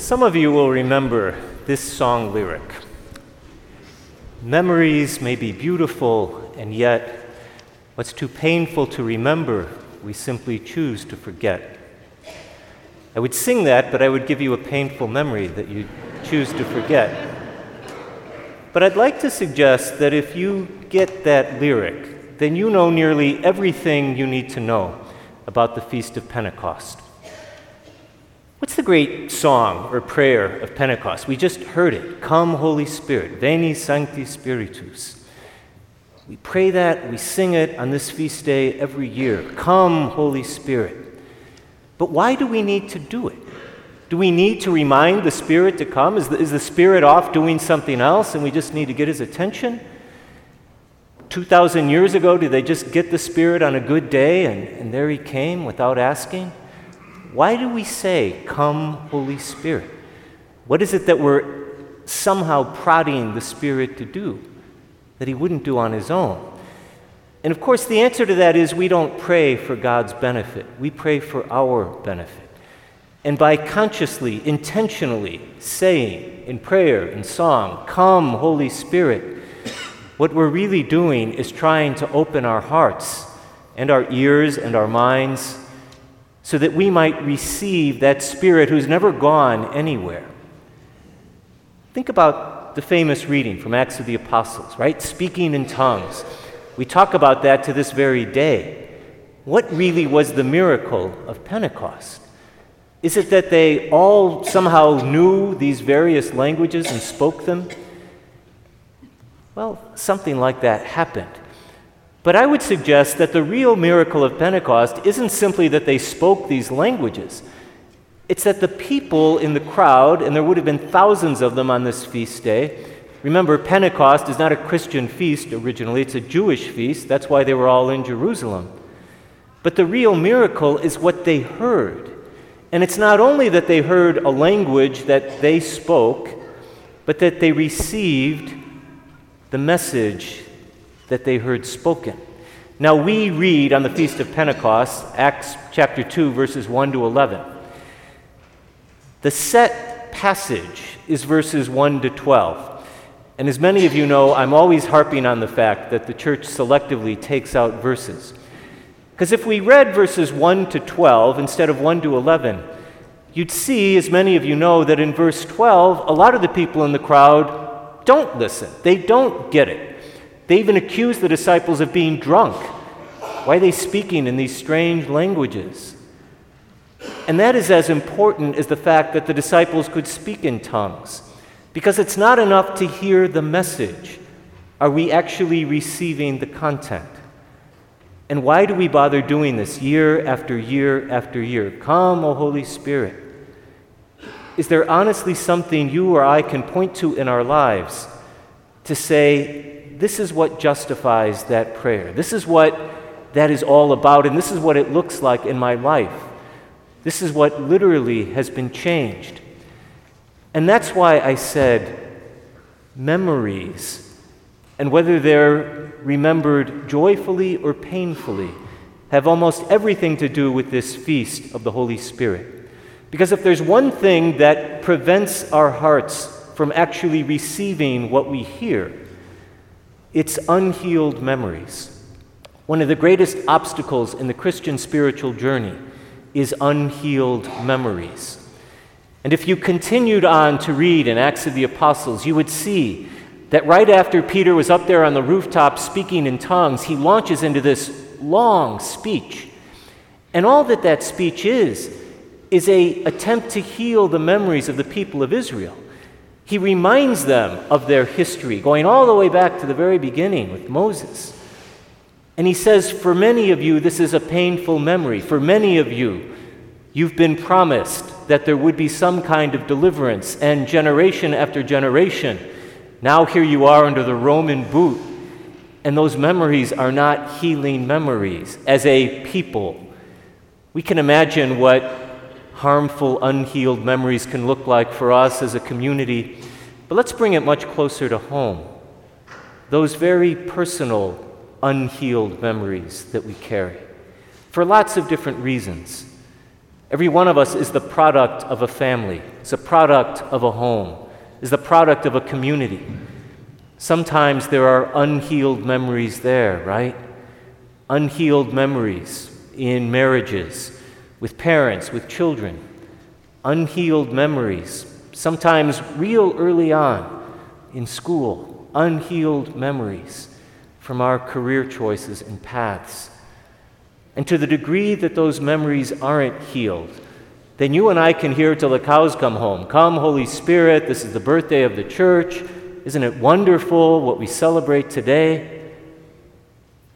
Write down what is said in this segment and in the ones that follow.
Some of you will remember this song lyric. Memories may be beautiful, and yet, what's too painful to remember, we simply choose to forget. I would sing that, but I would give you a painful memory that you choose to forget. But I'd like to suggest that if you get that lyric, then you know nearly everything you need to know about the Feast of Pentecost. What's the great song or prayer of Pentecost? We just heard it. Come, Holy Spirit, Veni Sancte Spiritus. We pray that, we sing it on this feast day every year. Come, Holy Spirit. But why do we need to do it? Do we need to remind the Spirit to come? Is the, is the Spirit off doing something else and we just need to get his attention? 2,000 years ago, did they just get the Spirit on a good day and, and there he came without asking? Why do we say, Come, Holy Spirit? What is it that we're somehow prodding the Spirit to do that He wouldn't do on His own? And of course, the answer to that is we don't pray for God's benefit, we pray for our benefit. And by consciously, intentionally saying in prayer and song, Come, Holy Spirit, what we're really doing is trying to open our hearts and our ears and our minds so that we might receive that Spirit who's never gone anywhere. Think about the famous reading from Acts of the Apostles, right? Speaking in tongues. We talk about that to this very day. What really was the miracle of Pentecost? Is it that they all somehow knew these various languages and spoke them? Well, something like that happened. But I would suggest that the real miracle of Pentecost isn't simply that they spoke these languages. It's that the people in the crowd, and there would have been thousands of them on this feast day, remember, Pentecost is not a Christian feast originally, it's a Jewish feast. That's why they were all in Jerusalem. But the real miracle is what they heard. And it's not only that they heard a language that they spoke, but that they received the message that they heard spoken. Now we read on the Feast of Pentecost, Acts chapter 2, verses 1 to 11. The set passage is verses 1 to 12. And as many of you know, I'm always harping on the fact that the church selectively takes out verses. Because if we read verses 1 to 12 instead of 1 to 11, you'd see, as many of you know, that in verse 12, a lot of the people in the crowd don't listen. They don't get it. They even accuse the disciples of being drunk. Why are they speaking in these strange languages? And that is as important as the fact that the disciples could speak in tongues. Because it's not enough to hear the message. Are we actually receiving the content? And why do we bother doing this year after year after year? Come, O Holy Spirit. Is there honestly something you or I can point to in our lives to say, this is what justifies that prayer. This is what that is all about, and this is what it looks like in my life. This is what literally has been changed. And that's why I said memories, and whether they're remembered joyfully or painfully, have almost everything to do with this feast of the Holy Spirit. Because if there's one thing that prevents our hearts from actually receiving what we hear, it's unhealed memories. One of the greatest obstacles in the Christian spiritual journey is unhealed memories. And if you continued on to read in Acts of the Apostles, you would see that right after Peter was up there on the rooftop speaking in tongues, he launches into this long speech. And all that that speech is, is a attempt to heal the memories of the people of Israel. He reminds them of their history, going all the way back to the very beginning with Moses. And he says, For many of you, this is a painful memory. For many of you, you've been promised that there would be some kind of deliverance, and generation after generation, now here you are under the Roman boot, and those memories are not healing memories. As a people, we can imagine what harmful, unhealed memories can look like for us as a community. But let's bring it much closer to home. Those very personal, unhealed memories that we carry for lots of different reasons. Every one of us is the product of a family, is a product of a home, is the product of a community. Sometimes there are unhealed memories there, right? Unhealed memories in marriages, with parents, with children. Unhealed memories, sometimes real early on in school. Unhealed memories from our career choices and paths. And to the degree that those memories aren't healed, then you and I can hear till the cows come home. Come, Holy Spirit, this is the birthday of the church. Isn't it wonderful what we celebrate today?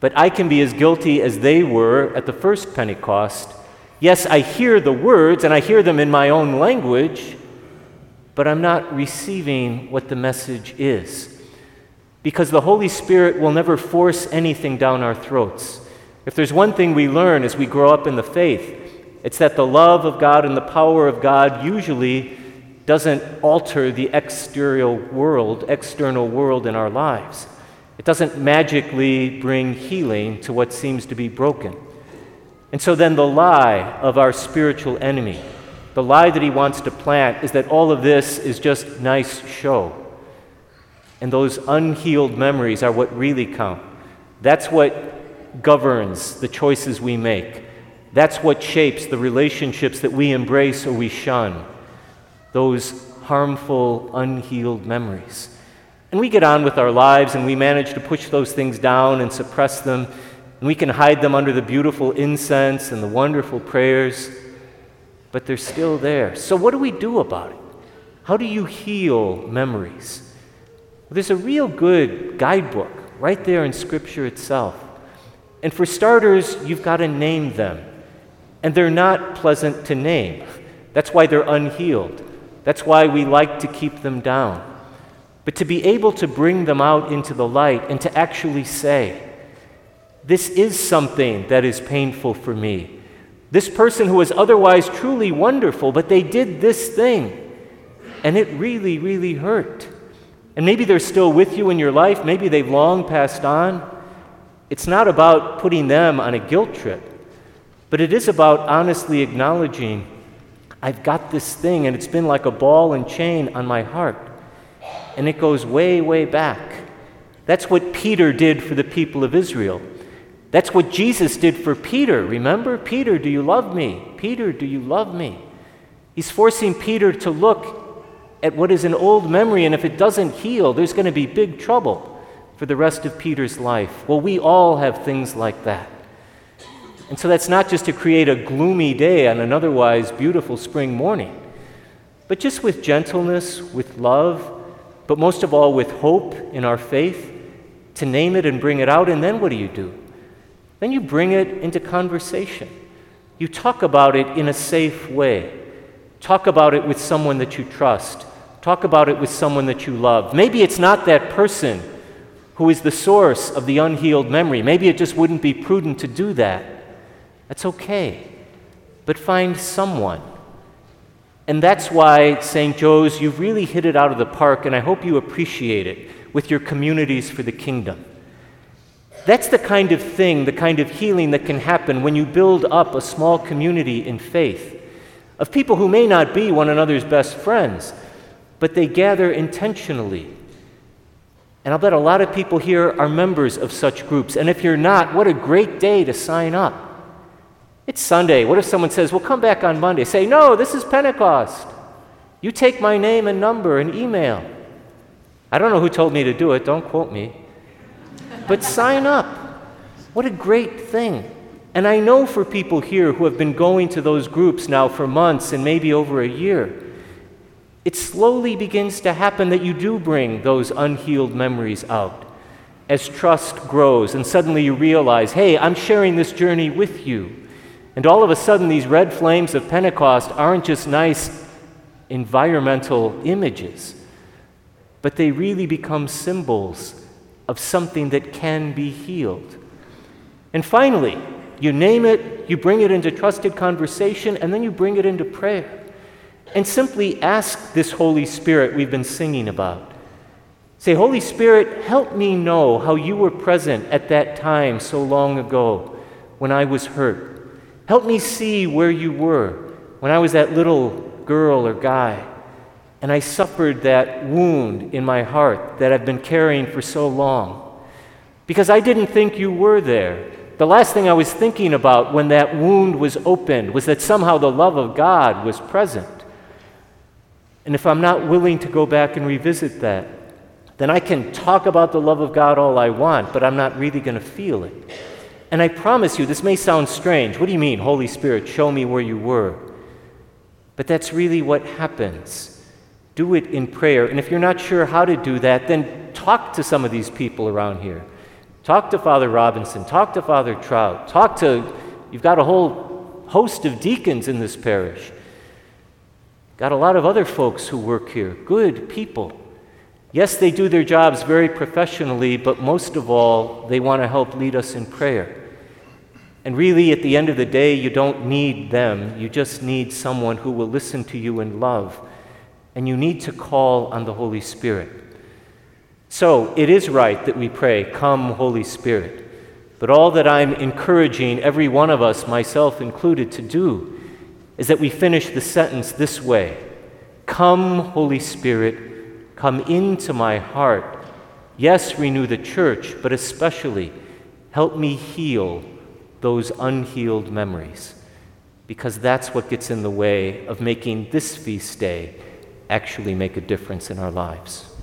But I can be as guilty as they were at the first Pentecost. Yes, I hear the words and I hear them in my own language, but I'm not receiving what the message is. Because the Holy Spirit will never force anything down our throats. If there's one thing we learn as we grow up in the faith, it's that the love of God and the power of God usually doesn't alter the exterior world, external world in our lives. It doesn't magically bring healing to what seems to be broken. And so then the lie of our spiritual enemy, the lie that he wants to plant, is that all of this is just nice show. And those unhealed memories are what really count. That's what governs the choices we make. That's what shapes the relationships that we embrace or we shun those harmful, unhealed memories. And we get on with our lives and we manage to push those things down and suppress them. And we can hide them under the beautiful incense and the wonderful prayers, but they're still there. So, what do we do about it? How do you heal memories? Well, there's a real good guidebook right there in Scripture itself. And for starters, you've got to name them. And they're not pleasant to name. That's why they're unhealed. That's why we like to keep them down. But to be able to bring them out into the light and to actually say, This is something that is painful for me. This person who was otherwise truly wonderful, but they did this thing, and it really, really hurt. And maybe they're still with you in your life, maybe they've long passed on. It's not about putting them on a guilt trip, but it is about honestly acknowledging I've got this thing, and it's been like a ball and chain on my heart. And it goes way, way back. That's what Peter did for the people of Israel. That's what Jesus did for Peter. Remember? Peter, do you love me? Peter, do you love me? He's forcing Peter to look at what is an old memory, and if it doesn't heal, there's going to be big trouble for the rest of Peter's life. Well, we all have things like that. And so that's not just to create a gloomy day on an otherwise beautiful spring morning, but just with gentleness, with love, but most of all with hope in our faith, to name it and bring it out. And then what do you do? Then you bring it into conversation. You talk about it in a safe way. Talk about it with someone that you trust. Talk about it with someone that you love. Maybe it's not that person who is the source of the unhealed memory. Maybe it just wouldn't be prudent to do that. That's okay. But find someone. And that's why, St. Joe's, you've really hit it out of the park, and I hope you appreciate it with your communities for the kingdom. That's the kind of thing, the kind of healing that can happen when you build up a small community in faith of people who may not be one another's best friends, but they gather intentionally. And I'll bet a lot of people here are members of such groups. And if you're not, what a great day to sign up. It's Sunday. What if someone says, Well, come back on Monday? Say, No, this is Pentecost. You take my name and number and email. I don't know who told me to do it, don't quote me. But sign up. What a great thing. And I know for people here who have been going to those groups now for months and maybe over a year, it slowly begins to happen that you do bring those unhealed memories out as trust grows, and suddenly you realize, hey, I'm sharing this journey with you. And all of a sudden, these red flames of Pentecost aren't just nice environmental images, but they really become symbols of something that can be healed. And finally, you name it, you bring it into trusted conversation, and then you bring it into prayer. And simply ask this Holy Spirit we've been singing about. Say, Holy Spirit, help me know how you were present at that time so long ago when I was hurt. Help me see where you were when I was that little girl or guy, and I suffered that wound in my heart that I've been carrying for so long. Because I didn't think you were there. The last thing I was thinking about when that wound was opened was that somehow the love of God was present. And if I'm not willing to go back and revisit that, then I can talk about the love of God all I want, but I'm not really going to feel it. And I promise you, this may sound strange. What do you mean, Holy Spirit, show me where you were? But that's really what happens. Do it in prayer. And if you're not sure how to do that, then talk to some of these people around here. Talk to Father Robinson. Talk to Father Trout. Talk to, you've got a whole host of deacons in this parish. Got a lot of other folks who work here, good people. Yes, they do their jobs very professionally, but most of all, they want to help lead us in prayer. And really, at the end of the day, you don't need them. You just need someone who will listen to you in love. And you need to call on the Holy Spirit. So, it is right that we pray, Come, Holy Spirit. But all that I'm encouraging every one of us, myself included, to do is that we finish the sentence this way Come, Holy Spirit, come into my heart. Yes, renew the church, but especially help me heal those unhealed memories, because that's what gets in the way of making this feast day actually make a difference in our lives.